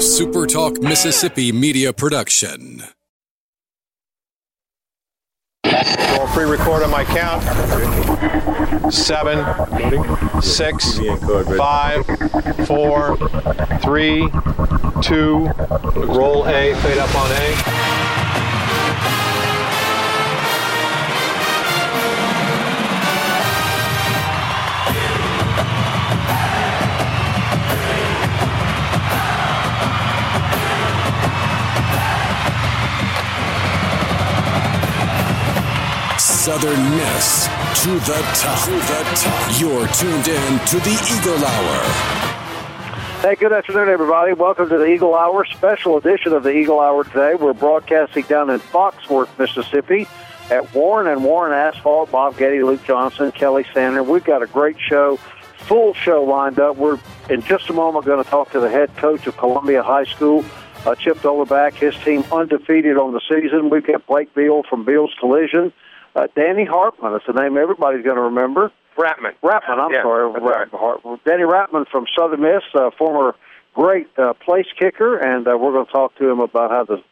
SuperTalk Mississippi media production. I'll pre-record on my count. Seven, six, five, four, three, two. Roll A, fade up on A. Southern Miss to the top. To the top. You're tuned in to the Eagle Hour. Hey, good afternoon, everybody. Welcome to the Eagle Hour, special edition of the Eagle Hour today. We're broadcasting down in Foxworth, Mississippi at Warren and Warren Asphalt. Bob Getty, Luke Johnson, Kelly Sander. We've got a great show, full show lined up. We're in just a moment going to talk to the head coach of Columbia High School, uh, Chip Bilderback. His team undefeated on the season. We've got Blake Beal from Beal's Collision. Uh, Danny Hartman, that's a name everybody's going to remember. Hrapmann. Hrapmann, I'm Yeah, sorry. that's Ra- Hart- Danny Hrapmann from Southern Miss, uh, former great uh, place kicker, and uh, we're going to talk to him about how the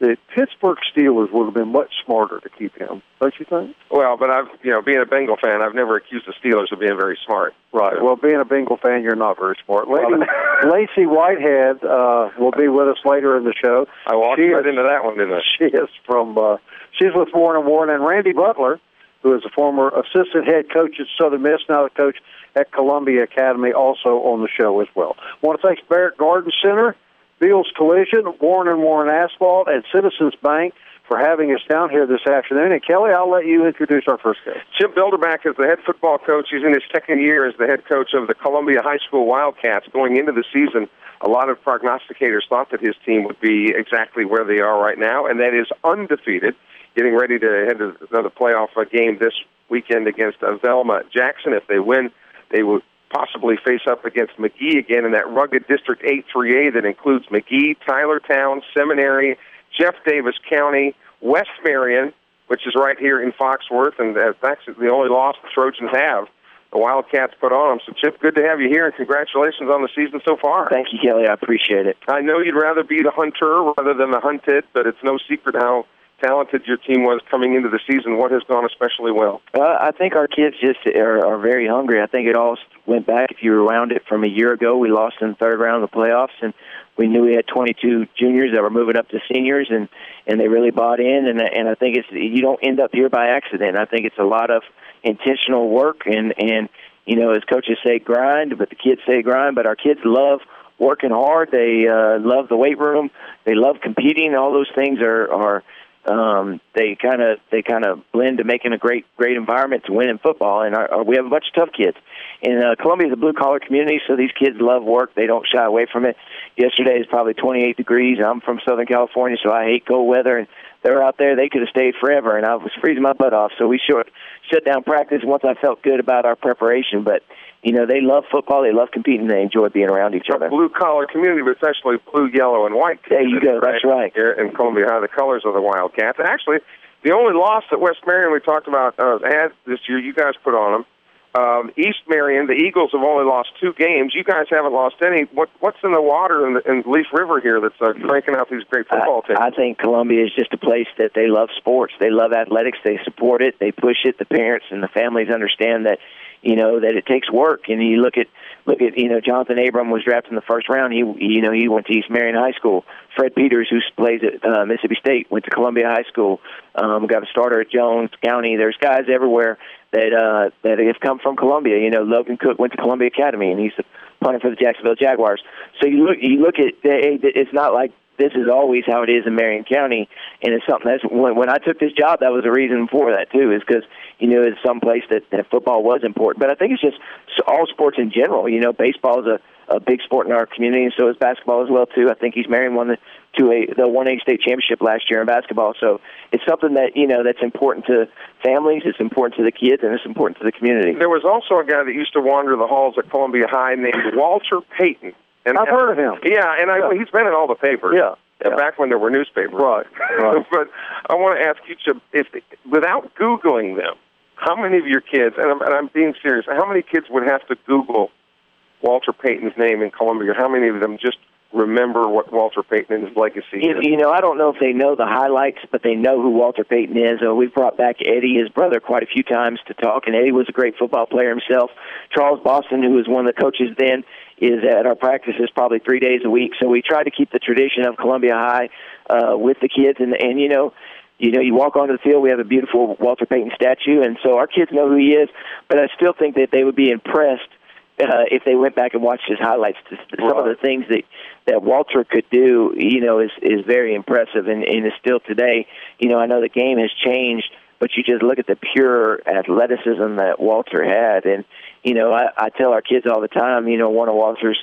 the Pittsburgh Steelers would have been much smarter to keep him. Don't you think? Well, but I've you know being a Bengal fan, I've never accused the Steelers of being very smart. Right. Well, being a Bengal fan, you're not very smart. Lady, Lacey Whitehead uh, will be with us later in the show. I walked She right is- into that one, didn't I? She is from. Uh, she's with Warren and Warren and Randy Butler, who is a former assistant head coach at Southern Miss, now the coach at Columbia Academy, also on the show as well. I want to thank Barrett Garden Center, Beals Collision, Warren and Warren Asphalt, and Citizens Bank for having us down here this afternoon. And Kelly, I'll let you introduce our first guest. Chip Bilderback is the head football coach. He's in his second year as the head coach of the Columbia High School Wildcats. Going into the season, a lot of prognosticators thought that his team would be exactly where they are right now, and that is undefeated. Getting ready to head to another playoff game this weekend against Velma Jackson. If they win, they would possibly face up against Magee again in that rugged District 8 3A that includes Magee, Tylertown, Seminary, Jeff Davis County, West Marion, which is right here in Foxworth, and that's the only loss the Trojans have. The Wildcats put on them. So, Chip, good to have you here, and congratulations on the season so far. Thank you, Kelly. I appreciate it. I know you'd rather be the hunter rather than the hunted, but it's no secret how talented your team was coming into the season. What has gone especially well? Uh, I think our kids just are, are very hungry. I think it all went back. If you rewound it from a year ago, we lost in the third round of the playoffs, and we knew we had 22 juniors that were moving up to seniors, and and they really bought in. And and I think it's you don't end up here by accident. I think it's a lot of intentional work, and and you know as coaches say grind, but the kids say grind. But our kids love working hard. They uh, love the weight room. They love competing. All those things are are um, they kind of they kind of blend to making a great great environment to win in football. And our, our, we have a bunch of tough kids. And uh, Columbia is a blue collar community, so these kids love work. They don't shy away from it. Yesterday is probably 28 degrees. I'm from Southern California, so I hate cold weather. And they're out there; they could have stayed forever, and I was freezing my butt off. So we short shut down practice once I felt good about our preparation. But you know, they love football. They love competing. They enjoy being around each other. Blue collar community, but essentially blue, yellow, and white. There you go. That's right. Here in Columbia High, the colors of the Wildcats. And Actually, the only loss that West Marion we talked about uh, had this year, you guys put on them. Um, East Marion, the Eagles have only lost two games. You guys haven't lost any. What what's in the water in, the, in Leaf River here that's uh, cranking out these great football teams? I, I think Columbia is just a place that they love sports. They love athletics. They support it. They push it. The parents and the families understand that you know that it takes work. And you look at look at you know Johnathan Abram was drafted in the first round. He you know he went to East Marion High School. Fred Peters, who plays at uh, Mississippi State, went to Columbia High School. Um, got a starter at Jones County. There's guys everywhere that uh, that have come from Columbia. You know Logan Cooke went to Columbia Academy, and he's punter for the Jacksonville Jaguars. So you look you look at it's not like this is always how it is in Marion County, and it's something that's when, when I took this job, that was a reason for that too, is because you know it's some place that, that football was important. But I think it's just all sports in general. You know, baseball is a a big sport in our community, and so is basketball as well too. I think East Marion won the to a the one A state championship last year in basketball. So it's something that you know that's important to families, it's important to the kids, and it's important to the community. There was also a guy that used to wander the halls at Columbia High named Walter Payton. And I've heard of him. Yeah, and I, Yeah. he's been in all the papers. Yeah, Uh, back when there were newspapers. Right, right. but I want to ask you, Chip, if without googling them, how many of your kids, and I'm, and I'm being serious, how many kids would have to Google Walter Payton's name in Columbia? How many of them just remember what Walter Payton and his legacy You, is. you know, I don't know if they know the highlights, but they know who Walter Payton is. Uh, we've brought back Eddie, his brother, quite a few times to talk, and Eddie was a great football player himself. Charles Boston, who was one of the coaches then, is at our practices probably three days a week. So we try to keep the tradition of Columbia High uh, with the kids, and and you know. You know, you walk onto the field. We have a beautiful Walter Payton statue, and so our kids know who he is. But I still think that they would be impressed uh, if they went back and watched his highlights. Some of the things that that Walter could do, you know, is is very impressive, and, and is still today. You know, I know the game has changed, but you just look at the pure athleticism that Walter had, and you know, I, I tell our kids all the time. You know, one of Walter's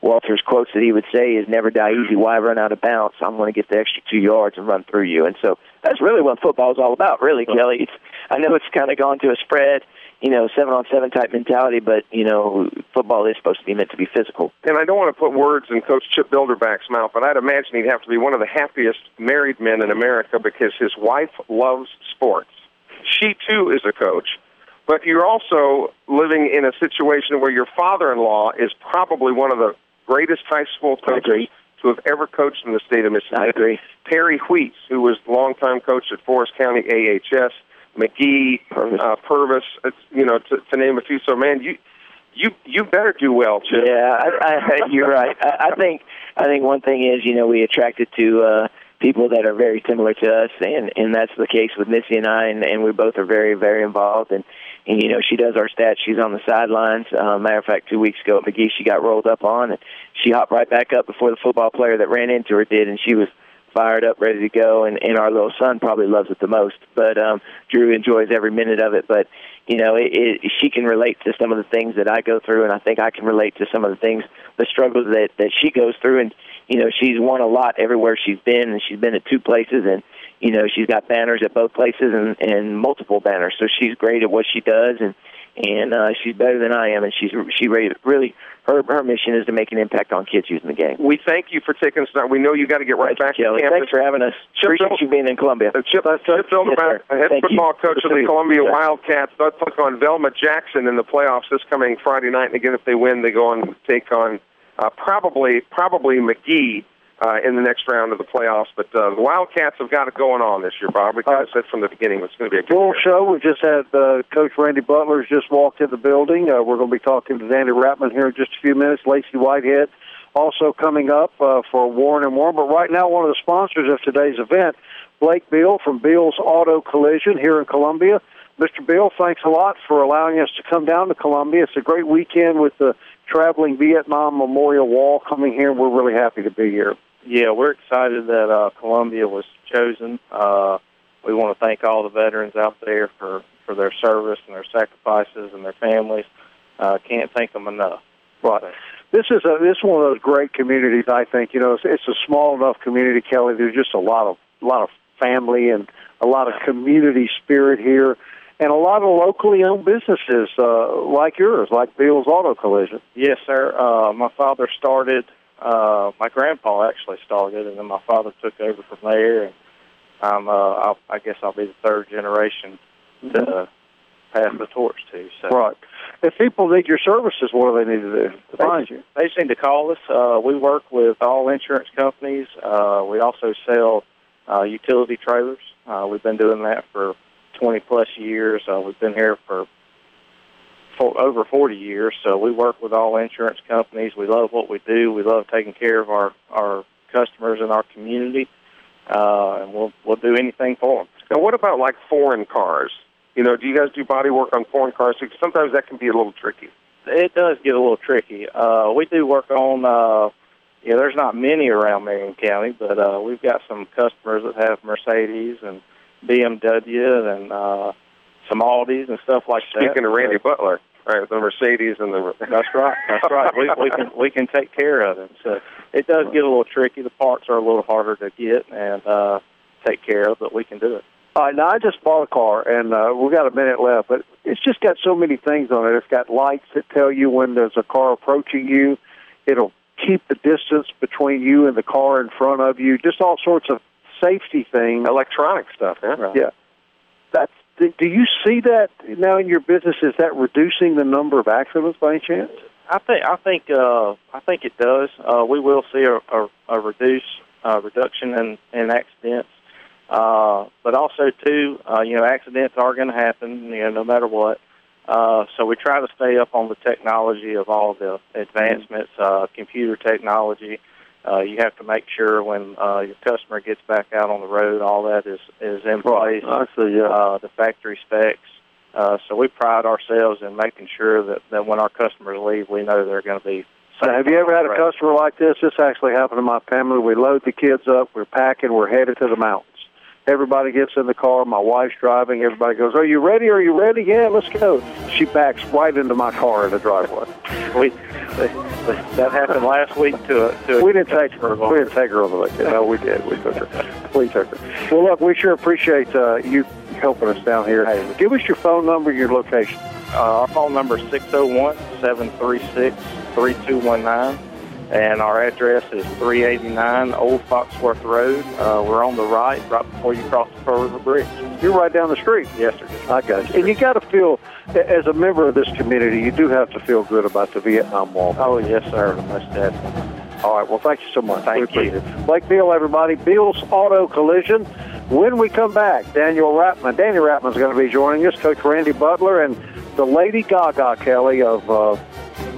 Walter's quotes that he would say is "Never die easy. Why run out of bounds? I'm going to get the extra two yards and run through you." And so that's really what football is all about, really, Kelly. It's, I know it's kind of gone to a spread, you know, seven on seven type mentality, but you know, football is supposed to be meant to be physical. And I don't want to put words in Coach Chip Bilderback's mouth, but I'd imagine he'd have to be one of the happiest married men in America because his wife loves sports. She too is a coach, but you're also living in a situation where your father-in-law is probably one of the greatest high school coaches to have ever coached in the state of Mississippi. I agree. Perry Wheats, who was longtime coach at Forrest County AHS, Magee, Purvis. uh, Purvis, it's, you know, to, to name a few. So, man, you you you better do well, Chip. Yeah, I, I, you're right. I, I think I think one thing is, you know, we attracted to uh, people that are very similar to us, and and that's the case with Missy and I, and, and we both are very very involved. And and you know, she does our stats. She's on the sidelines. Uh, matter of fact, two weeks ago at Magee, she got rolled up on, and she hopped right back up before the football player that ran into her did, and she was fired up, ready to go, and, and our little son probably loves it the most. But um, Drew enjoys every minute of it. But you know, it, it, she can relate to some of the things that I go through, and I think I can relate to some of the things, the struggles that that she goes through. And you know, she's won a lot everywhere she's been, and she's been at two places, and you know, she's got banners at both places and and multiple banners. So she's great at what she does, and and uh, she's better than I am, and she's she really, her her mission is to make an impact on kids using the game. We thank you for taking us down. We know you got to get right back Kelly, to campus. thanks for having us. Chip Appreciate you being in Columbia. Uh, Chip, Chip Bilderback, sir. head Thank you. football coach of the Columbia Yes. Wildcats. They'll take on Velma Jackson in the playoffs this coming Friday night. And again, if they win, they go on take on uh, probably probably Magee uh, in the next round of the playoffs. But uh, the Wildcats have got it going on this year, Bob. We kind of said from the beginning it's going to be a good Full year. show. We just had uh, Coach Randy Butler's just walked in the building. Uh, we're going to be talking to Danny Hrapmann here in just a few minutes. Lacey Whitehead also coming up uh, for Warren and Warren. But right now, one of the sponsors of today's event, Blake Beal from Beal's Auto Collision here in Columbia. Mr. Beal, thanks a lot for allowing us to come down to Columbia. It's a great weekend with the traveling Vietnam Memorial Wall coming here. We're really happy to be here. Yeah, we're excited that uh, Columbia was chosen. Uh, we want to thank all the veterans out there for, for their service and their sacrifices and their families. Uh, can't thank them enough. Right. This is a this is one of those great communities. I think you know it's, it's a small enough community, Kelly. There's just a lot of a lot of family and a lot of community spirit here, and a lot of locally owned businesses uh, like yours, like Beal's Auto Collision. Yes, sir. Uh, my father started. Uh, my grandpa actually started, and then my father took over from there. And I'm, uh, I'll, I guess, I'll be the third generation to pass the torch to. So Right. If people need your services, what do they need to do to find you? They just need to call us. Uh, we work with all insurance companies. Uh, we also sell uh, utility trailers. Uh, we've been doing that for 20 plus years. Uh, we've been here for, for over 40 years. So we work with all insurance companies. We love what we do. We love taking care of our, our customers in our community. Uh, and we'll we'll do anything for them. Now, what about like foreign cars? You know, do you guys do body work on foreign cars? Because sometimes that can be a little tricky. It does get a little tricky. Uh, we do work on, uh, yeah, there's not many around Marion County, but uh, we've got some customers that have Mercedes and BMW and uh, some Audis and stuff like that. Speaking of Randy Butler, right, the Mercedes and the That's right. That's right. We, we can we can take care of them. So it does get a little tricky. The parts are a little harder to get and uh, take care of, but we can do it. All right, now I just bought a car, and uh, we got a minute left, but it's just got so many things on it. It's got lights that tell you when there's a car approaching you. It'll keep the distance between you and the car in front of you. Just all sorts of safety things. electronic stuff. Yeah. Yeah. Do you see that now in your business? Is that reducing the number of accidents by any chance? I think I think uh, I think it does. Uh, we will see a, a, a reduce uh, reduction in, in accidents, uh, but also too, uh, you know, accidents are going to happen. You know, no matter what. Uh, so we try to stay up on the technology of all the advancements, uh, computer technology. Uh, you have to make sure when uh, your customer gets back out on the road, all that is is in place. I see. Yeah. Uh, the factory specs. Uh, so we pride ourselves in making sure that, that when our customers leave, we know they're going to be. Now, have you ever had a on the road. customer like this? This actually happened to my family. We load the kids up, we're packing, we're headed to the mountains. Everybody gets in the car. My wife's driving. Everybody goes, "Are you ready? Are you ready? Yeah, let's go." She backs right into my car in the driveway. We, that happened last week to a, to We didn't take her. We didn't take her on the vacation. No, we did. We took her. We took her. Well, look, we sure appreciate uh, you helping us down here. Hey, give us your phone number, your location. Uh, our phone number is 601 736 3219, and our address is 389 Old Foxworth Road. Uh, we're on the right, right before you cross the Pearl River Bridge. You're right down the street. Yes, sir. I got you. And you got to feel, as a member of this community, you do have to feel good about the Vietnam Wall. Oh, yes, sir. Most definitely. All right. Well, thank you so much. Thank We you. it. Blake Beal, everybody. Beal's Auto Collision. When we come back, Daniel Hrapmann. Danny Hrapmann's going to be joining us. Coach Randy Butler and the Lady Gaga Kelly of uh,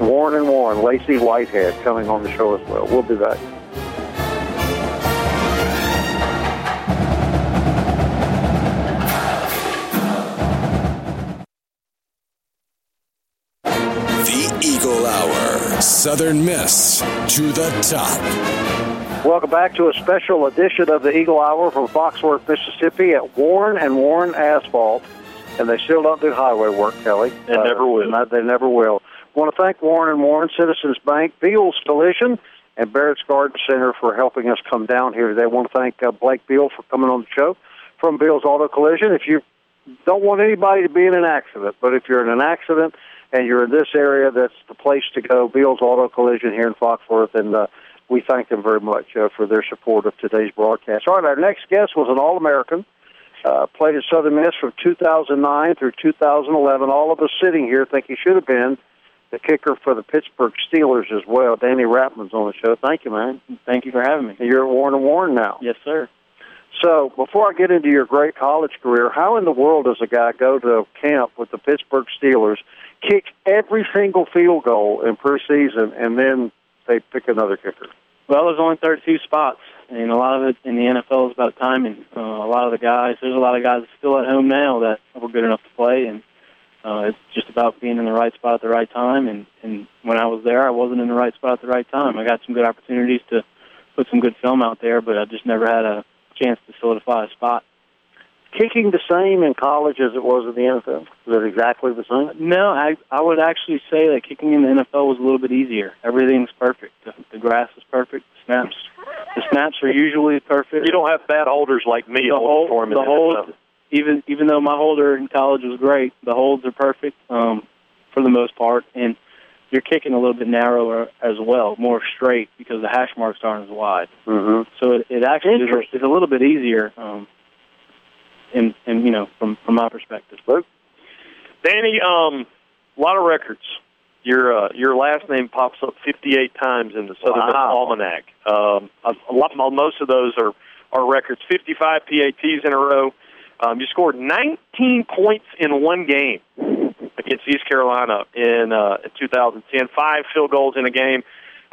Warren and Warren, Lacey Whitehead, coming on the show as well. We'll be back. The Eagle Hour. Southern Miss to the top. Welcome back to a special edition of the Eagle Hour from Foxworth, Mississippi at Warren and Warren Asphalt. And they still don't do highway work, Kelly. They never uh, will. no, they never will. Want to thank Warren and Warren, Citizens Bank, Beals Collision, and Barrett's Garden Center for helping us come down here today. I want to thank uh, Blake Beal for coming on the show from Beals Auto Collision. If you don't want anybody to be in an accident, but if you're in an accident and you're in this area, that's the place to go. Beals Auto Collision here in Foxworth, and uh, we thank them very much uh, for their support of today's broadcast. All right, our next guest was an All American. Uh, played at Southern Miss from 2009 through 2011. All of us sitting here think he should have been the kicker for the Pittsburgh Steelers as well. Danny Hrapmann's on the show. Thank you, man. Thank you for having me. You're at Warren and Warren now. Yes, sir. So, before I get into your great college career, how in the world does a guy go to camp with the Pittsburgh Steelers, kick every single field goal in preseason, and then they pick another kicker? Well, there's only 32 spots, and a lot of it in the NFL is about timing. Uh, a lot of the guys, there's a lot of guys still at home now that were good enough to play, and uh, it's just about being in the right spot at the right time. And, and when I was there, I wasn't in the right spot at the right time. I got some good opportunities to put some good film out there, but I just never had a chance to solidify a spot. Kicking the same in college as it was in the NFL? Is it exactly the same? No, I I would actually say that kicking in the NFL was a little bit easier. Everything's perfect. The, the grass is perfect. The snaps, the snaps are usually perfect. You don't have bad holders like me the holding hold, for him in the the hold, NFL. Even even though my holder in college was great, the holds are perfect um, for the most part, and you're kicking a little bit narrower as well, more straight because the hash marks aren't as wide. Mm-hmm. So it, it actually is a, is a little bit easier, um, in in you know from from my perspective. Luke, Danny, um, a lot of records. Your uh, your last name pops up 58 times in the Southern Miss Wow. Almanac. Um, a, a lot, most of those are are records. 55 PATs in a row. Um, you scored 19 points in one game against East Carolina in uh, 2010. Five field goals in a game.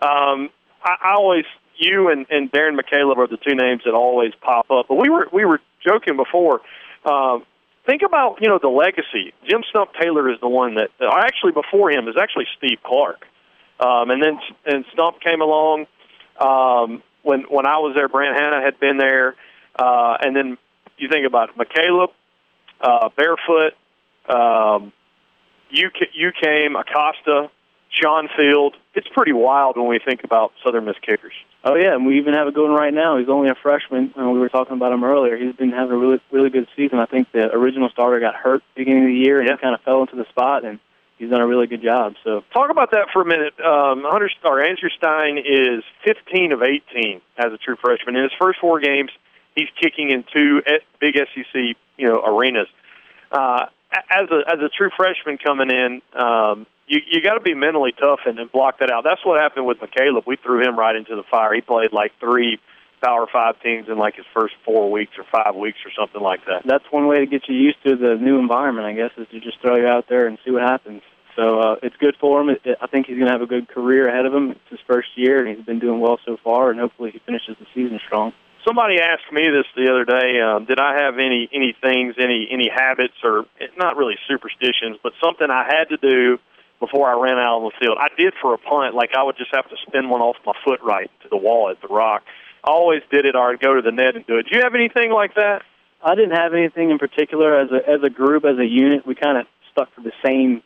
Um, I, I always you and, and Darren McCaleb are the two names that always pop up. But we were we were joking before. Um, think about you know the legacy. Jim Stump Taylor is the one that uh, actually before him is actually Steve Clark, um, and then and Stump came along um, when when I was there. Brant Hanna had been there, uh, and then you think about McCaleb, uh, Barefoot, um, you you came Acosta, Sean Field. It's pretty wild when we think about Southern Miss kickers. Oh yeah, and we even have it going right now. He's only a freshman, and we were talking about him earlier. He's been having a really, really good season. I think the original starter got hurt beginning of the year, and Yeah. he kind of fell into the spot, and he's done a really good job. So Talk about that for a minute. Um, Hunter or Andrew Stein is 15 of 18 as a true freshman. In his first four games, he's kicking in two big SEC you know arenas. Uh, as a as a true freshman coming in, um, you you got to be mentally tough and, and block that out. That's what happened with McCaleb. We threw him right into the fire. He played like three Power Five teams in like his first four weeks or five weeks or something like that. That's one way to get you used to the new environment, I guess, is to just throw you out there and see what happens. So uh, it's good for him. It, it, I think he's going to have a good career ahead of him. It's his first year, and he's been doing well so far, and hopefully he finishes the season strong. Somebody asked me this the other day. Um, did I have any any things, any any habits, or not really superstitions, but something I had to do before I ran out on the field? I did for a punt. Like I would just have to spin one off my foot right to the wall at the rock. I always did it, or I'd go to the net and do it. Do you have anything like that? I didn't have anything in particular as a as a group, as a unit. We kind of stuck to the same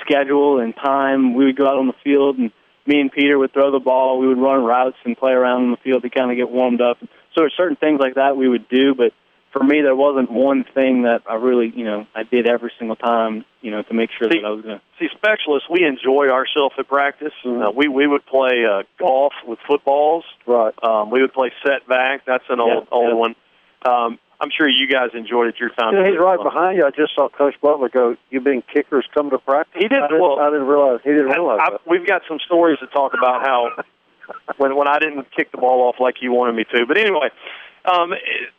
schedule and time. We would go out on the field, and me and Peter would throw the ball. We would run routes and play around on the field to kind of get warmed up. So there's certain things like that we would do, but for me, there wasn't one thing that I really, you know, I did every single time, you know, to make sure see, that I was going to. See, specialists, we enjoy ourselves at practice. Mm-hmm. Uh, we we would play uh, golf with footballs. Right. Um, we would play setback. That's an old yeah, old yeah. one. Um, I'm sure you guys enjoyed it your time. Yeah, he's right behind you. I just saw Coach Butler go. You mean kickers come to practice? He did. I didn't, well, I didn't realize. He didn't realize I, I. We've got some stories to talk about how when when I didn't kick the ball off like you wanted me to. But anyway, um,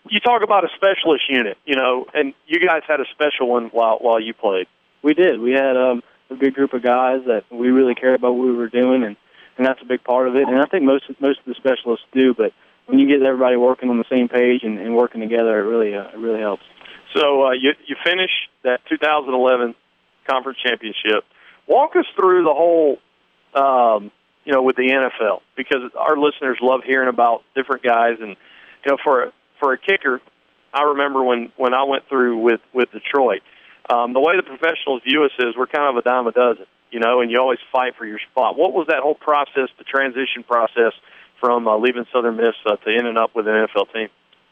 you talk about a specialist unit, you know, and you guys had a special one while while you played. We did. We had um, a good group of guys that we really cared about what we were doing, and and that's a big part of it. And I think most most of the specialists do, but when you get everybody working on the same page and, and working together, it really uh, it really helps. So uh, you you finish that 2011 conference championship. Walk us through the whole, um, you know, with the NFL because our listeners love hearing about different guys, and you know, for for a kicker, I remember when when I went through with with Detroit. Um, the way the professionals view us is we're kind of a dime a dozen, you know, and you always fight for your spot. What was that whole process, the transition process? From uh, leaving Southern Miss uh, to ending up with an NFL team?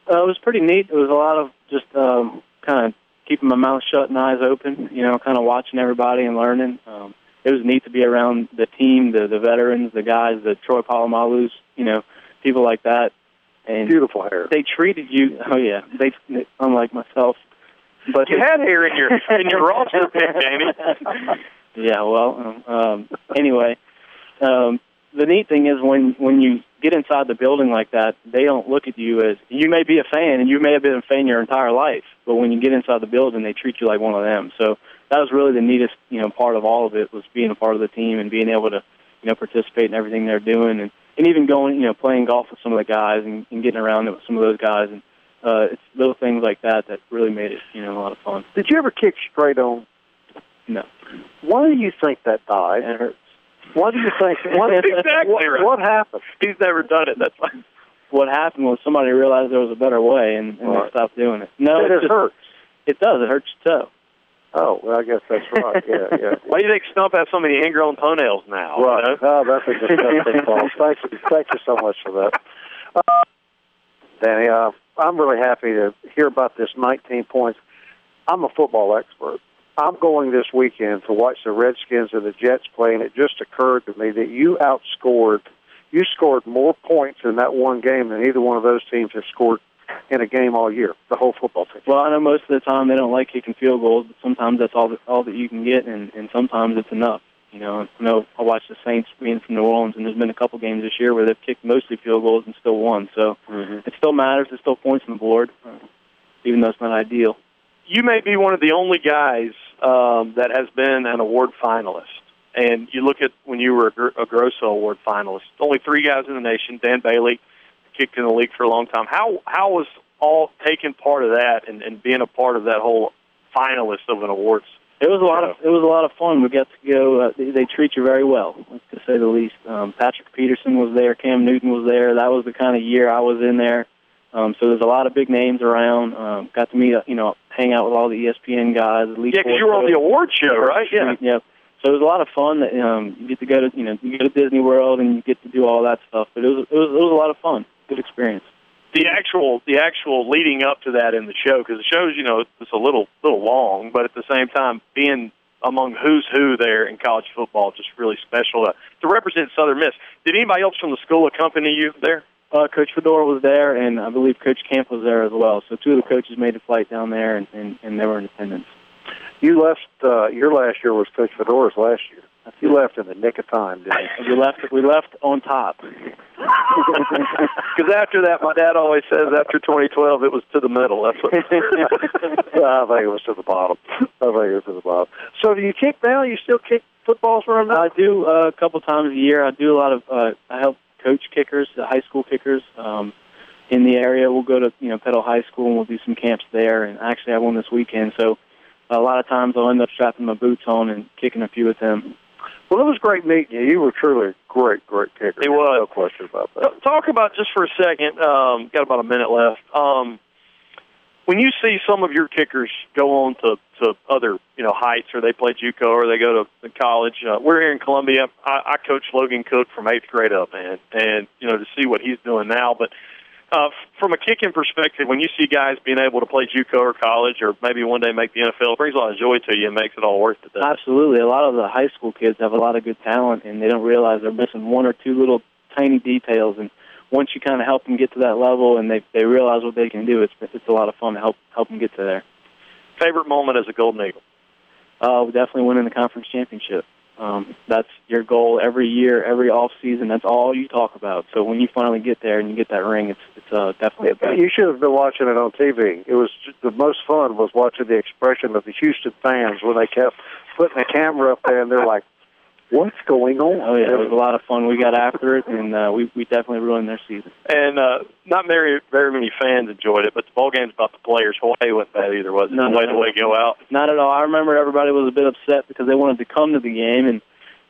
Uh, it was pretty neat. It was a lot of just um, kind of keeping my mouth shut and eyes open, you know, kind of watching everybody and learning. Um, it was neat to be around the team, the the veterans, the guys, the Troy Polamalus, you know, people like that. And Beautiful hair. They treated you. Oh yeah, they unlike myself. But you had hair in your in your roster pick, Danny. yeah. Well, um, anyway, um, the neat thing is when when you get inside the building like that, they don't look at you as you may be a fan and you may have been a fan your entire life, but when you get inside the building, they treat you like one of them. So that was really the neatest, you know, part of all of it was being a part of the team and being able to, you know, participate in everything they're doing and and even going, you know, playing golf with some of the guys and, and getting around with some of those guys and uh, it's little things like that that really made it, you know, a lot of fun. Did you ever kick straight on? No. Why do you think that died? It hurts. What do you think? What, exactly what, right. what happened? He's never done it. That's why. What happened was somebody realized there was a better way and, and Right. they stopped doing it. No, it it's just, hurts. it does. It hurts your toe. Oh, well, I guess that's right. Yeah, yeah. Why do you think Stump has so many ingrown toenails now? Right. You know? Oh, that's a disgusting false. Thank you, thank you so much for that. Uh, Danny, uh, I'm really happy to hear about this 19 points. I'm a football expert. I'm going this weekend to watch the Redskins and the Jets play, and it just occurred to me that you outscored, you scored more points in that one game than either one of those teams has scored in a game all year, the whole football team. Well, I know most of the time they don't like kicking field goals, but sometimes that's all that all that you can get, and and sometimes it's enough. You know, I know I watched the Saints being from New Orleans, and there's been a couple games this year where they've kicked mostly field goals and still won. So Mm-hmm. it still matters. There's still points on the board, uh, even though it's not ideal. You may be one of the only guys um, that has been an award finalist. And you look at when you were a, Gr- a Groza Award finalist, only three guys in the nation. Dan Bailey kicked in the league for a long time. How how was all taking part of that and, and being a part of that whole finalist of an awards? It was a lot of it was a lot of fun. We got to go. Uh, they, they treat you very well, to say the least. Um, Patrick Peterson was there. Cam Newton was there. That was the kind of year I was in there. Um, so there's a lot of big names around. Um, got to meet, uh, you know, hang out with all the ESPN guys. Elite Yeah, because you were on the award show, right? Yeah. yeah. So it was a lot of fun. That, um, you get to go to, you know, you go to Disney World and you get to do all that stuff. But it was, it was, it was a lot of fun. Good experience. the actual the actual leading up to that in the show because the show's you know it's a little little long, but at the same time being among who's who there in college football just really special to, to represent Southern Miss. Did anybody else from the school accompany you there? Uh, Coach Fedora was there, and I believe Coach Camp was there as well. So two of the coaches made a flight down there, and, and, and they were in attendance. You left. Uh, your last year was Coach Fedora's last year. You left in the nick of time, didn't you? We left. We left on top. Because after that, my dad always says after 2012, it was to the middle. That's what. I think it was to the bottom. I think it was to the bottom. So do you kick now? You still kick footballs around now? I do uh, a couple times a year. I do a lot of. Uh, I help coach kickers, the high school kickers, um, in the area. We'll go to you know Petal High School and we'll do some camps there. And actually, I have one this weekend. So a lot of times I'll end up strapping my boots on and kicking a few with them. Well, it was great meeting you. You were truly a great, great kicker. He was. No question about that. Talk about just for a second. Um, got about a minute left. Um, when you see some of your kickers go on to to other you know heights, or they play JUCO, or they go to college. Uh, we're here in Columbia. I, I coach Logan Cooke from eighth grade up, man, and you know to see what he's doing now, but. Uh, from a kicking perspective, when you see guys being able to play JUCO or college, or maybe one day make the NFL, it brings a lot of joy to you and makes it all worth it. Absolutely. A lot of the high school kids have a lot of good talent, and they don't realize they're missing one or two little tiny details. And once you kind of help them get to that level, and they they realize what they can do, it's it's a lot of fun to help help them get to there. Favorite moment as a Golden Eagle? Uh, definitely winning the conference championship. Um, that's your goal every year, every off season. That's all you talk about. So when you finally get there and you get that ring, it's it's uh, definitely the best. You should have been watching it on TV. It was the most fun was watching the expression of the Houston fans when they kept putting the camera up there and they're like, "What's going on?" Oh yeah, it was a lot of fun. We got after it, and uh, we we definitely ruined their season. And uh, not very very many fans enjoyed it, but the ball game's about the players. Hawaii wasn't bad either, was it? No, the no, way no. the way to go out. Not at all. I remember everybody was a bit upset because they wanted to come to the game, and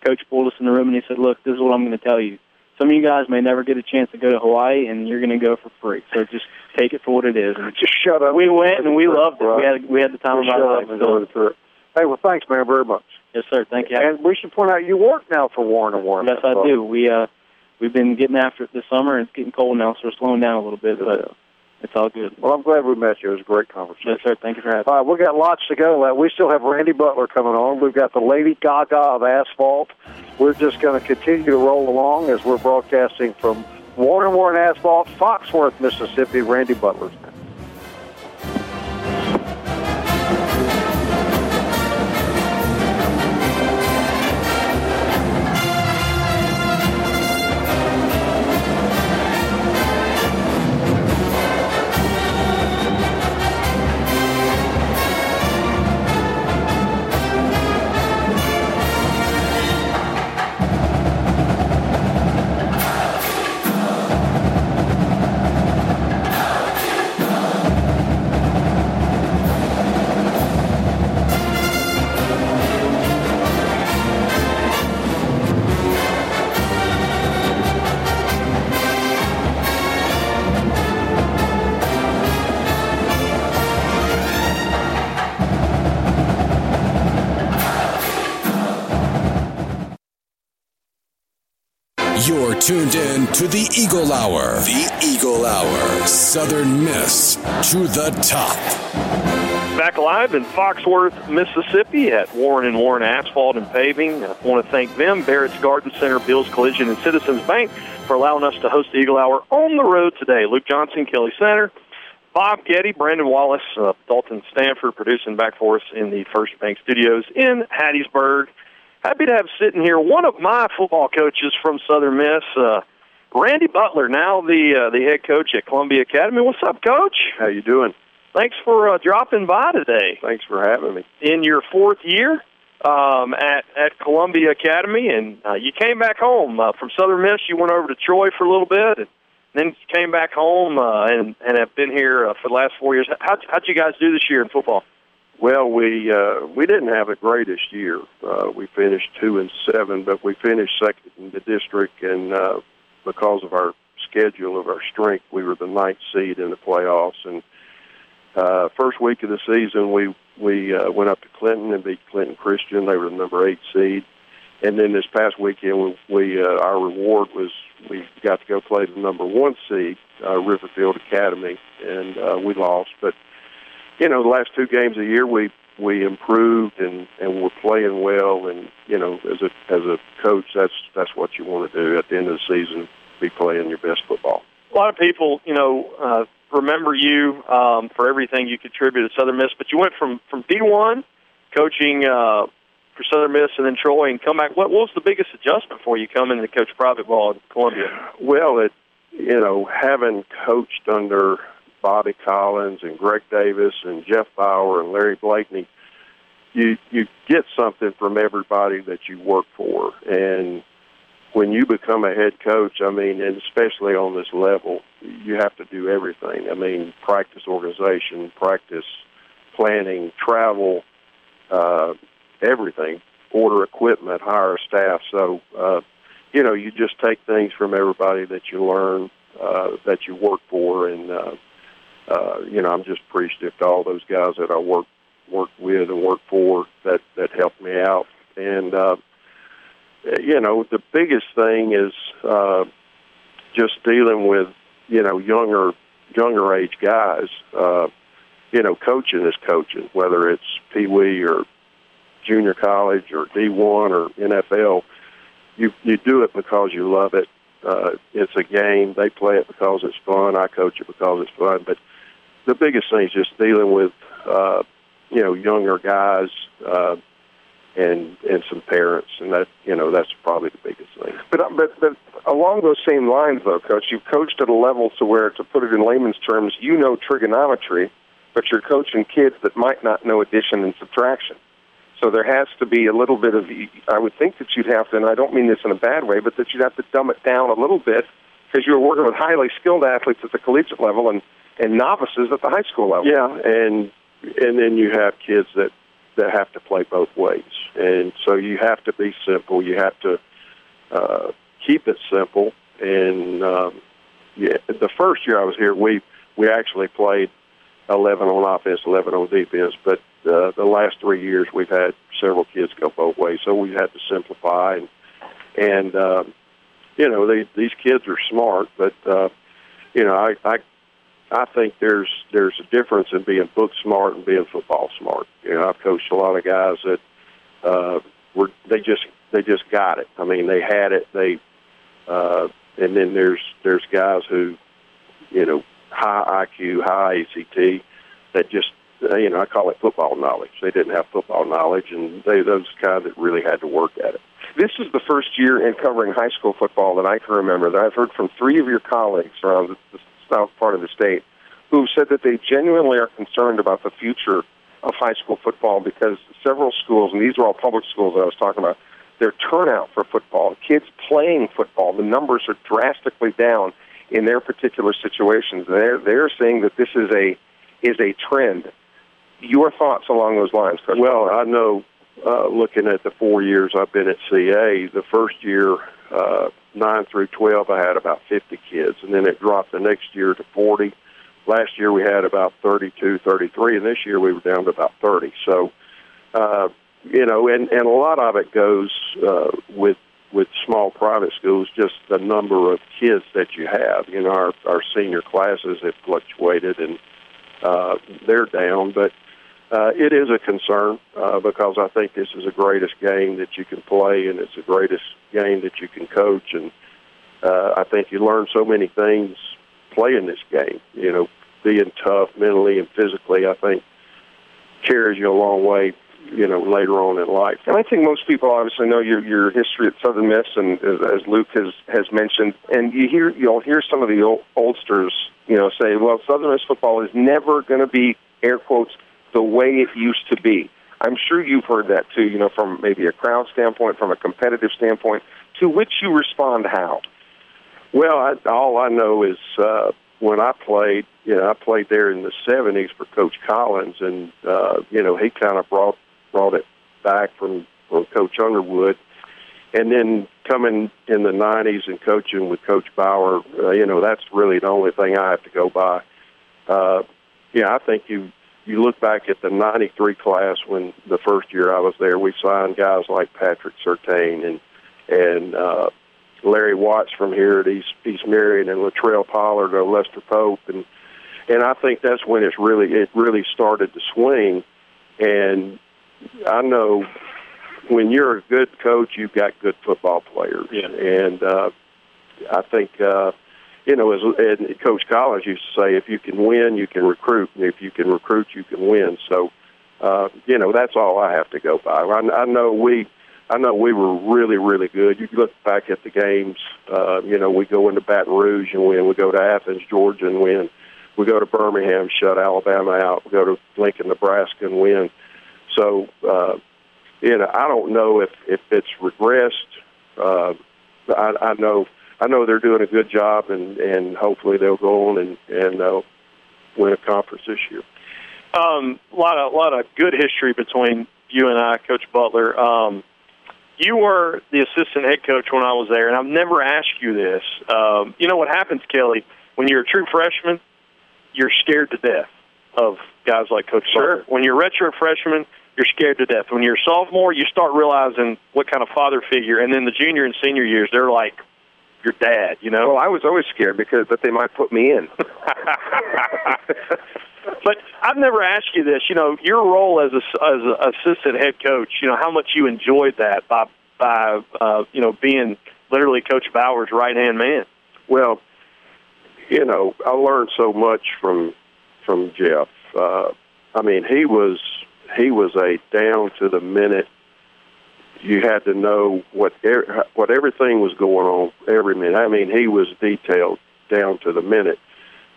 coach pulled us in the room and he said, "Look, this is what I'm going to tell you. Some of you guys may never get a chance to go to Hawaii, and you're going to go for free. So just take it for what it is." And Just shut up. we went and we loved it. We had we had the time of our up life. So, through it. Hey, well, thanks, man, very much. Yes, sir. Thank you. And we should point out you work now for Warren and Warren. Yes, I do. We uh we've been getting after it this summer. and It's getting cold now, so we're slowing down a little bit, but it's all good. Well, I'm glad we met you. It was a great conversation. Yes, sir. Thank you for having. All right, we got lots to go. Uh, We still have Randy Butler coming on. We've got the Lady Gaga of asphalt. We're just going to continue to roll along as we're broadcasting from Warren and Warren Asphalt, Foxworth, Mississippi. Randy Butler. Tuned in to the Eagle Hour. The Eagle Hour. Southern Miss to the top. Back live in Foxworth, Mississippi at Warren and Warren Asphalt and Paving. I want to thank them, Barrett's Garden Center, Beal's Collision, and Citizens Bank for allowing us to host the Eagle Hour on the road today. Luke Johnson, Kelly Center, Bob Getty, Brandon Wallace, uh, Dalton Stanford producing back for us in the First Bank Studios in Hattiesburg. Happy to have sitting here one of my football coaches from Southern Miss, uh, Randy Butler, now the uh, the head coach at Columbia Academy. What's up, Coach? How you doing? Thanks for uh, dropping by today Thanks for having me. in your fourth year um, at at Columbia Academy, and uh, you came back home uh, from Southern Miss. You went over to Troy for a little bit, and then came back home uh, and and have been here uh, for the last four years. How how'd you guys do this year in football? Well, we uh, we didn't have the greatest year. Uh, we finished two and seven, but we finished second in the district, and uh, because of our schedule of our strength, we were the ninth seed in the playoffs. And uh, first week of the season, we we uh, went up to Clinton and beat Clinton Christian. They were the number eight seed. And then this past weekend, we, we uh, our reward was we got to go play the number one seed, uh, Riverfield Academy, and uh, we lost. But you know, the last two games of the year, we we improved and and we're playing well. And you know, as a as a coach, that's that's what you want to do at the end of the season, be playing your best football. A lot of people, you know, uh, remember you um, for everything you contributed to Southern Miss, but you went from from D one, coaching uh, for Southern Miss and then Troy and come back. What, what was the biggest adjustment for you coming to coach private ball in Columbia? Well, it you know having coached under Bobby Collins and Greg Davis and Jeff Bower and Larry Blakeney, you you get something from everybody that you work for, and when you become a head coach, I mean, and especially on this level, you have to do everything. I mean, practice organization, practice planning, travel, uh, everything, order equipment, hire staff. So, uh, you know, you just take things from everybody that you learn, uh, that you work for, and uh, uh, you know, I'm just appreciative to all those guys that I work work with and work for that that helped me out. And uh, you know, the biggest thing is uh, just dealing with you know younger younger age guys. Uh, you know, coaching is coaching, whether it's Pee Wee or junior college or D1 or NFL. You you do it because you love it. Uh, it's a game. They play it because it's fun. I coach it because it's fun. But the biggest thing is just dealing with uh, you know younger guys uh, and and some parents, and that you know that's probably the biggest thing. But but but along those same lines, though, coach, you've coached at a level to where, to put it in layman's terms, you know trigonometry, but you're coaching kids that might not know addition and subtraction. So there has to be a little bit of. I would think that you'd have to, and I don't mean this in a bad way, but that you'd have to dumb it down a little bit because you're working with highly skilled athletes at the collegiate level and and novices at the high school level. Yeah, and and then you have kids that that have to play both ways, and so you have to be simple. You have to uh, keep it simple. And um, yeah, the first year I was here, we we actually played eleven on offense, eleven on defense. But uh, the last three years, we've had several kids go both ways, so we've had to simplify. And and um, you know, they, these kids are smart, but uh, you know, I, I I think there's there's a difference in being book smart and being football smart. You know, I've coached a lot of guys that uh, were they just they just got it. I mean, they had it. They uh, and then there's there's guys who, you know, high IQ, high ACT, that just you know I call it football knowledge. They didn't have football knowledge, and they those kind that really had to work at it. This is the first year in covering high school football that I can remember that I've heard from three of your colleagues around the south part of the state who've said that they genuinely are concerned about the future of high school football because several schools, and these are all public schools that I was talking about, their turnout for football, kids playing football, the numbers are drastically down in their particular situations. They're they're saying that this is a is a trend. Your thoughts along those lines, Chris? Well, I know uh, looking at the four years I've been at CA, the first year uh, nine through twelve, I had about fifty kids, and then it dropped the next year to forty. Last year we had about thirty-two, thirty-three, and this year we were down to about thirty. So, uh, you know, and and a lot of it goes uh, with with small private schools, just the number of kids that you have. You know, our our senior classes have fluctuated, and uh, they're down, but uh, it is a concern uh, because I think this is the greatest game that you can play, and it's the greatest game that you can coach. And uh, I think you learn so many things playing this game. You know, being tough mentally and physically, I think carries you a long way. You know, later on in life. And I think most people obviously know your your history at Southern Miss, and as, Luke has has mentioned, and you hear you'll hear some of the old, oldsters, you know, say, "Well, Southern Miss football is never going to be air quotes the way it used to be." I'm sure you've heard that too, you know, from maybe a crowd standpoint, from a competitive standpoint. To which you respond how? Well, I, all I know is uh, when I played, you know, I played there in the '70s for Coach Collins, and uh, you know, he kind of brought brought it back from from Coach Underwood, and then coming in the '90s and coaching with Coach Bower, uh, you know, that's really the only thing I have to go by. Uh, yeah, I think you you look back at the '93 class when the first year I was there, we signed guys like Patrick Surtain and and uh, Larry Watts from here at East, East Marion and Latrell Pollard or Lester Pope. And and I think that's when it's really it really started to swing. And I know when you're a good coach you've got good football players. Yeah. and uh I think uh you know as and Coach Collins used to say if you can win you can recruit and if you can recruit you can win so uh, you know, that's all I have to go by. I, I know we, I know we were really, really good. You look back at the games. Uh, you know, we go into Baton Rouge and win. We go to Athens, Georgia, and win. We go to Birmingham, shut Alabama out. We go to Lincoln, Nebraska, and win. So, uh, you know, I don't know if if it's regressed. Uh, I, I know, I know they're doing a good job, and and hopefully they'll go on and and uh, win a conference this year. Um, a lot of a lot of good history between you and I, Coach Butler. Um, you were the assistant head coach when I was there, and I've never asked you this. Um, you know what happens, Kelly, when you're a true freshman, you're scared to death of guys like Coach Sure. Butler. When you're a redshirt freshman, you're scared to death. When you're a sophomore, you start realizing what kind of father figure, and then the junior and senior years, they're like your dad. You know. Well, I was always scared because that they might put me in. But I've never asked you this. You know, your role as a as an assistant head coach. You know how much you enjoyed that by by uh, you know being literally Coach Bower's right hand man. Well, you know, I learned so much from from Jeff. Uh, I mean, he was he was a down to the minute. You had to know what er, what everything was going on every minute. I mean, he was detailed down to the minute.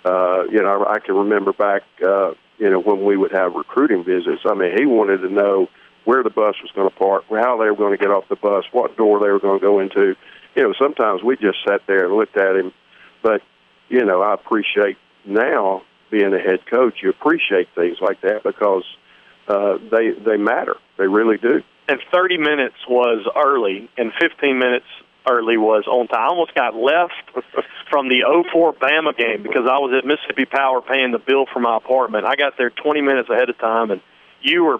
Uh, you know, I can remember back, uh, you know, when we would have recruiting visits. I mean, he wanted to know where the bus was going to park, how they were going to get off the bus, what door they were going to go into. You know, sometimes we just sat there and looked at him. But, you know, I appreciate now being a head coach, you appreciate things like that because uh, they they matter. They really do. And 30 minutes was early, and 15 minutes early was on time. I almost got left from the 04 Bama game because I was at Mississippi Power paying the bill for my apartment. I got there 20 minutes ahead of time, and you or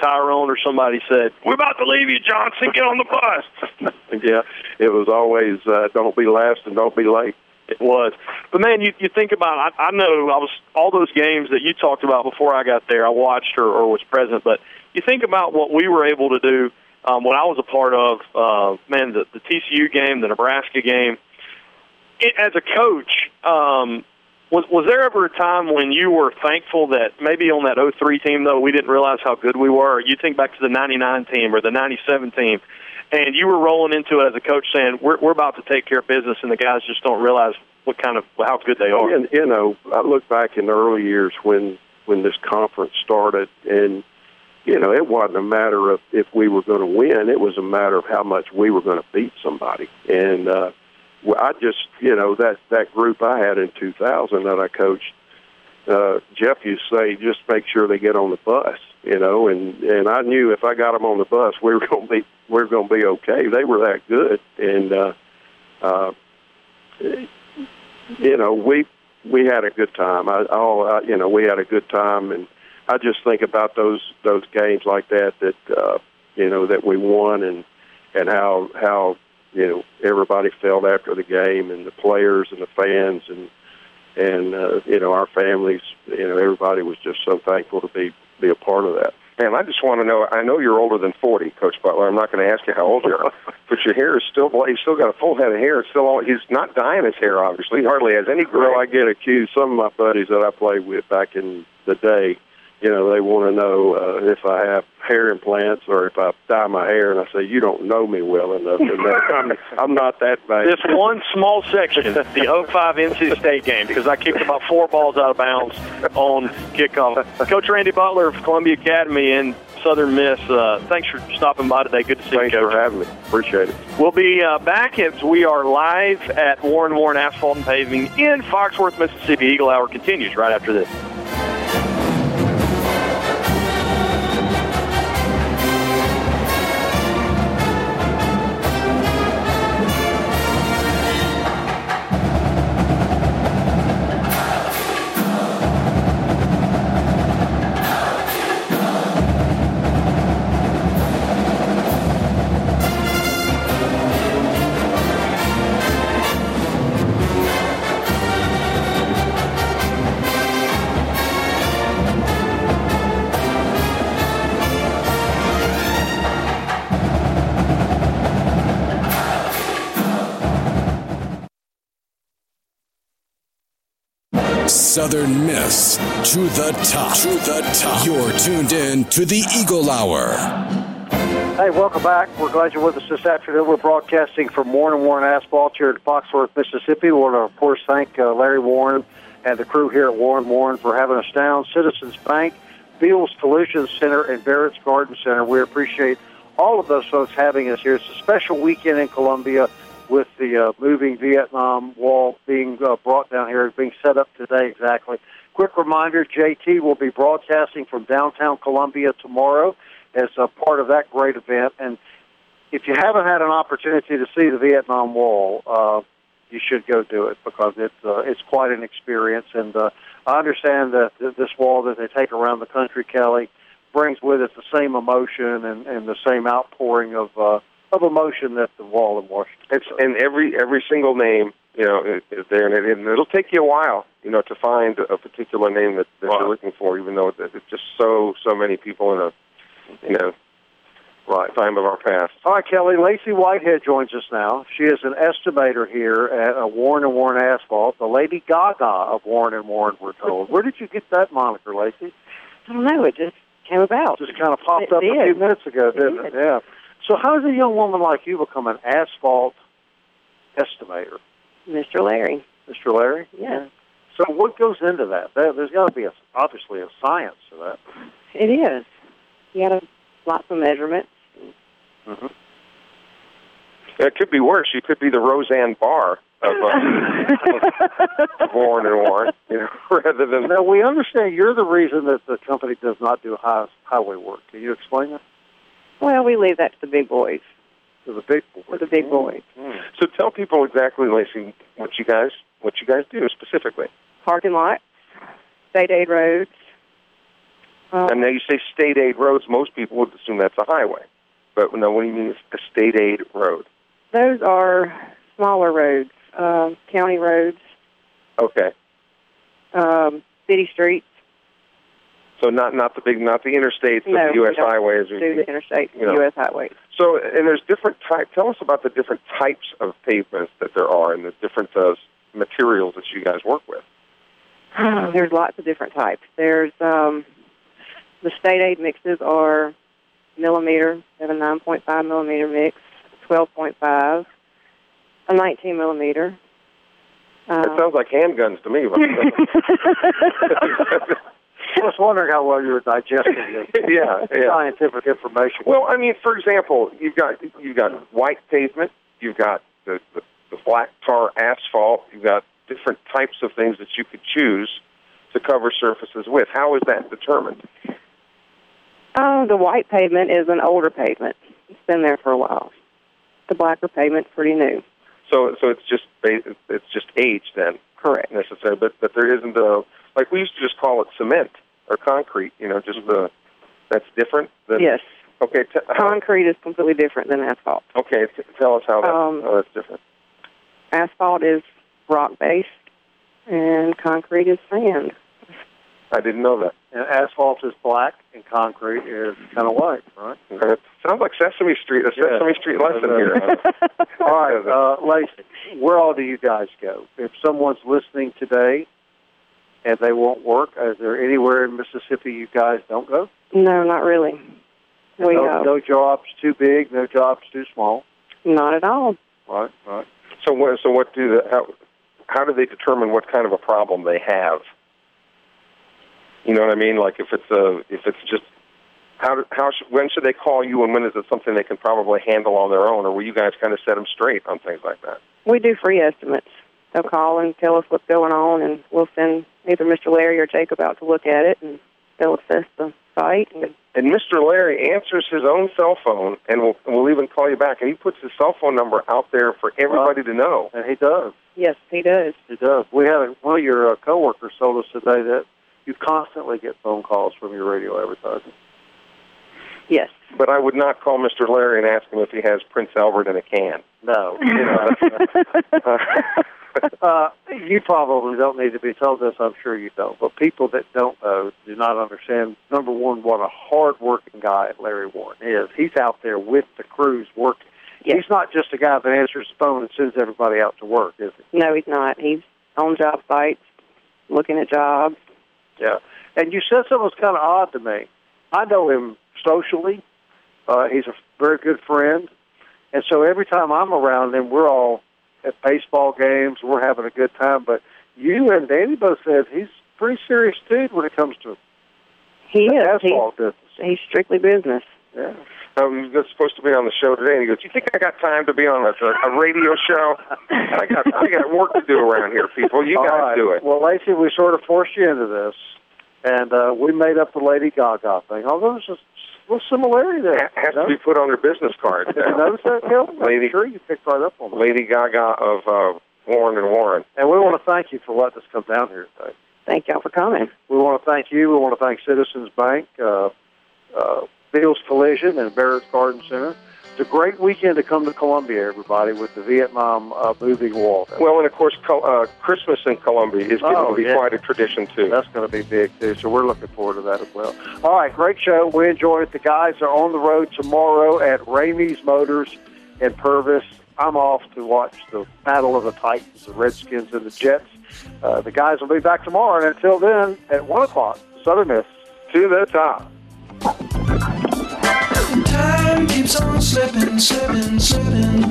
Tyrone or somebody said, "We're about to leave you, Johnson. Get on the bus." yeah, it was always uh, don't be last and don't be late. It was, but man, you you think about. It, I, I know I was all those games that you talked about before I got there. I watched or, or was present, but you think about what we were able to do um, what I was a part of, uh, man, the, the TCU game, the Nebraska game. It, as a coach, um, was was there ever a time when you were thankful that maybe on that 03 team though we didn't realize how good we were? You think back to the 99 team or the 97 team, and you were rolling into it as a coach saying we're we're about to take care of business, and the guys just don't realize what kind of how good they are. And, you know, I look back in the early years when when this conference started, and you know, it wasn't a matter of if we were going to win; it was a matter of how much we were going to beat somebody. And uh, I just, you know, that that group I had in 2000 that I coached, uh, Jeff used to say, just make sure they get on the bus, you know, and and I knew if I got them on the bus, we were going to be we were going to be okay. They were that good, and uh, uh, you know, we we had a good time. I, all I, you know, we had a good time, and I just think about those those games like that that uh, you know that we won, and and how how you know everybody felt after the game, and the players and the fans, and and uh, you know our families. You know, everybody was just so thankful to be be a part of that. Man, I just want to know. I know you're older than 40, Coach Butler. I'm not going to ask you how old you are, but your hair is still. Well. He's still got a full head of hair. It's still. All, he's not dyeing his hair. Obviously, he hardly has any gray. Well, I get accused. Some of my buddies that I played with back in the day, you know, they want to know uh, if I have hair implants or if I dye my hair, and I say you don't know me well enough. And I'm, I'm not that bad. This one small section, the 05 NC State game, because I kicked about four balls out of bounds on kickoff. Coach Randy Butler of Columbia Academy in Southern Miss, uh, thanks for stopping by today. Good to see Thanks you, Coach. for having me. Appreciate it. We'll be uh, back as we are live at Warren Warren Asphalt and Paving in Foxworth, Mississippi. Eagle Hour continues right after this. Southern Miss to the top. To the top. You're tuned in to the Eagle Hour. Hey, welcome back. We're glad you're with us this afternoon. We're broadcasting from Warren and Warren Asphalt here at Foxworth, Mississippi. We want to, of course, thank uh, Larry Warren and the crew here at Warren Warren for having us down. Citizens Bank, Beal's Collision Center, and Barrett's Garden Center. We appreciate all of those folks having us here. It's a special weekend in Columbia with the uh, moving Vietnam Wall being uh, brought down here, being set up today exactly. Quick reminder, JT will be broadcasting from downtown Columbia tomorrow as a part of that great event. And if you haven't had an opportunity to see the Vietnam Wall, uh, you should go do it because it's uh, it's quite an experience. And uh, I understand that this wall that they take around the country, Kelly, brings with it the same emotion and, and the same outpouring of uh, of emotion that the wall in Washington. It's and every every single name, you know, is, is there, and, it, and it'll take you a while, you know, to find a particular name that, that you're looking for, even though it's just so so many people in a, you know, right time of our past. All right, Kelly. Lacey Whitehead joins us now. She is an estimator here at uh, Warren and Warren Asphalt, the Lady Gaga of Warren and Warren. We're told. Where did you get that moniker, Lacey? I don't know. It just came about. Just kind of popped It up a few minutes ago, didn't did. it? Yeah. So, how does a young woman like you become an asphalt estimator, Mr. Larry. Mr. Larry? Yeah. So, what goes into that? There, there's got to be a, obviously a science to that. It is. You got to lots of measurements. Mm-hmm. It could be worse. You could be the Roseanne Barr of, uh, of Warren and Warren, you know, rather than. Now, we understand you're the reason that the company does not do high, highway work. Can you explain that Well, we leave that to the big boys. to the big boys? To the big boys. So tell people exactly, Lacey, what you guys what you guys do specifically. Parking lots, state aid roads. Uh, And now you say state aid roads. Most people would assume that's a highway, but no. What do you mean it's a state aid road? those are smaller roads, um, county roads, Okay, um, city streets. So not not the big, not the interstates, but No, the U.S. highways. or- Do the interstate, you know. U.S. highways. So, and there's different type. Tell us about the different types of pavements that there are, and the different uh, materials that you guys work with. There's lots of different types. There's um, the state aid mixes are millimeter, they have a 9.5 millimeter mix, 12.5, a 19 millimeter. That Uh, sounds like handguns to me. I was wondering how well you were digesting this yeah, yeah. scientific information. Well, I mean, for example, you've got you've got white pavement, you've got the, the, the black tar asphalt, you've got different types of things that you could choose to cover surfaces with. How is that determined? oh, the white pavement is an older pavement. It's been there for a while. The blacker pavement's pretty new. So, so it's just it's just age then, correct? Necessary, but but there isn't a like we used to just call it cement or concrete. You know, just the that's different. Than, Yes. Okay. T- Concrete is completely different than asphalt. okay. T- tell us how that Um, how that's different. Asphalt is rock based, and concrete is sand. I didn't know that. And asphalt is black, and concrete is kind of white, right? It sounds like Sesame Street, a Yeah. Sesame Street lesson here. all right, uh, Lacey, where all do you guys go? If someone's listening today and they won't work, is there anywhere in Mississippi you guys don't go? No, not really. We no, no jobs too big, no jobs too small. not at all. Right, right. So what? So what do the how? How do they determine what kind of a problem they have? You know what I mean? Like if it's a if it's just how do- how sh- when should they call you and when is it something they can probably handle on their own or will you guys kind of set them straight on things like that? We do free estimates. They'll call and tell us what's going on, and we'll send either Mr. Larry or Jacob out to look at it, and they'll assess the site. And And Mr. Larry answers his own cell phone and will will even call you back and he puts his cell phone number out there for everybody to know. And he does. yes, he does. He does. We had a, one of your uh, coworkers told us today that you constantly get phone calls from your radio advertising. Yes. But I would not call Mr. Larry and ask him if he has Prince Albert in a can. No. You know, that's- uh, you probably don't need to be told this. I'm sure you don't. But people that don't know do not understand. Number one, what a hard-working guy Larry Warren is. He's out there with the crews working. He's not just a guy that answers the phone and sends everybody out to work, is he? No, he's not. He's on job sites looking at jobs. Yeah. And you said something was kind of odd to me. I know him socially. Uh, he's a very good friend. And so every time I'm around him, we're all at baseball games. We're having a good time. But you and Danny both said he's a pretty serious dude when it comes to He is. asphalt He's, business. he's strictly business. Yeah. Um, he was supposed to be on the show today, and he goes, Do "You think I got time to be on a, a radio show? I got I got work to do around here, people. You All guys right. do it." Well, Lacey, we sort of forced you into this, and uh, we made up the Lady Gaga thing. Although there's a little similarity there. It has you to be put on her business card. Did you notice that, Kelvin? Lady- I'm sure you picked right up on that. Lady Gaga of uh, Warren and Warren. And we want to thank you for letting us come down here today. Thank y'all for coming. We want to thank you. We want to thank Citizens Bank, uh, uh, Beal's Collision, and Barrett's Garden Center. It's a great weekend to come to Columbia, everybody, with the Vietnam uh, moving wall. Well, and of course, Col- uh, Christmas in Columbia is going Oh, to be yeah. quite a tradition too. That's going to be big too. So we're looking forward to that as well. All right, great show. We enjoyed it. The guys are on the road tomorrow at Ramey's Motors in Purvis. I'm off to watch the Battle of the Titans, the Redskins and the Jets. Uh, the guys will be back tomorrow, and until then, at one o'clock, Southern Miss to the top. Time keeps on slipping, slipping, slipping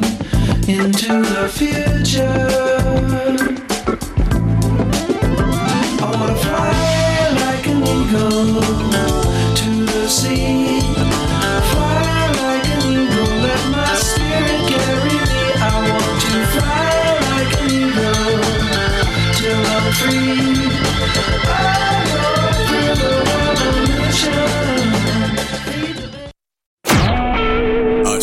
into the future. I wanna fly like an eagle to the sea.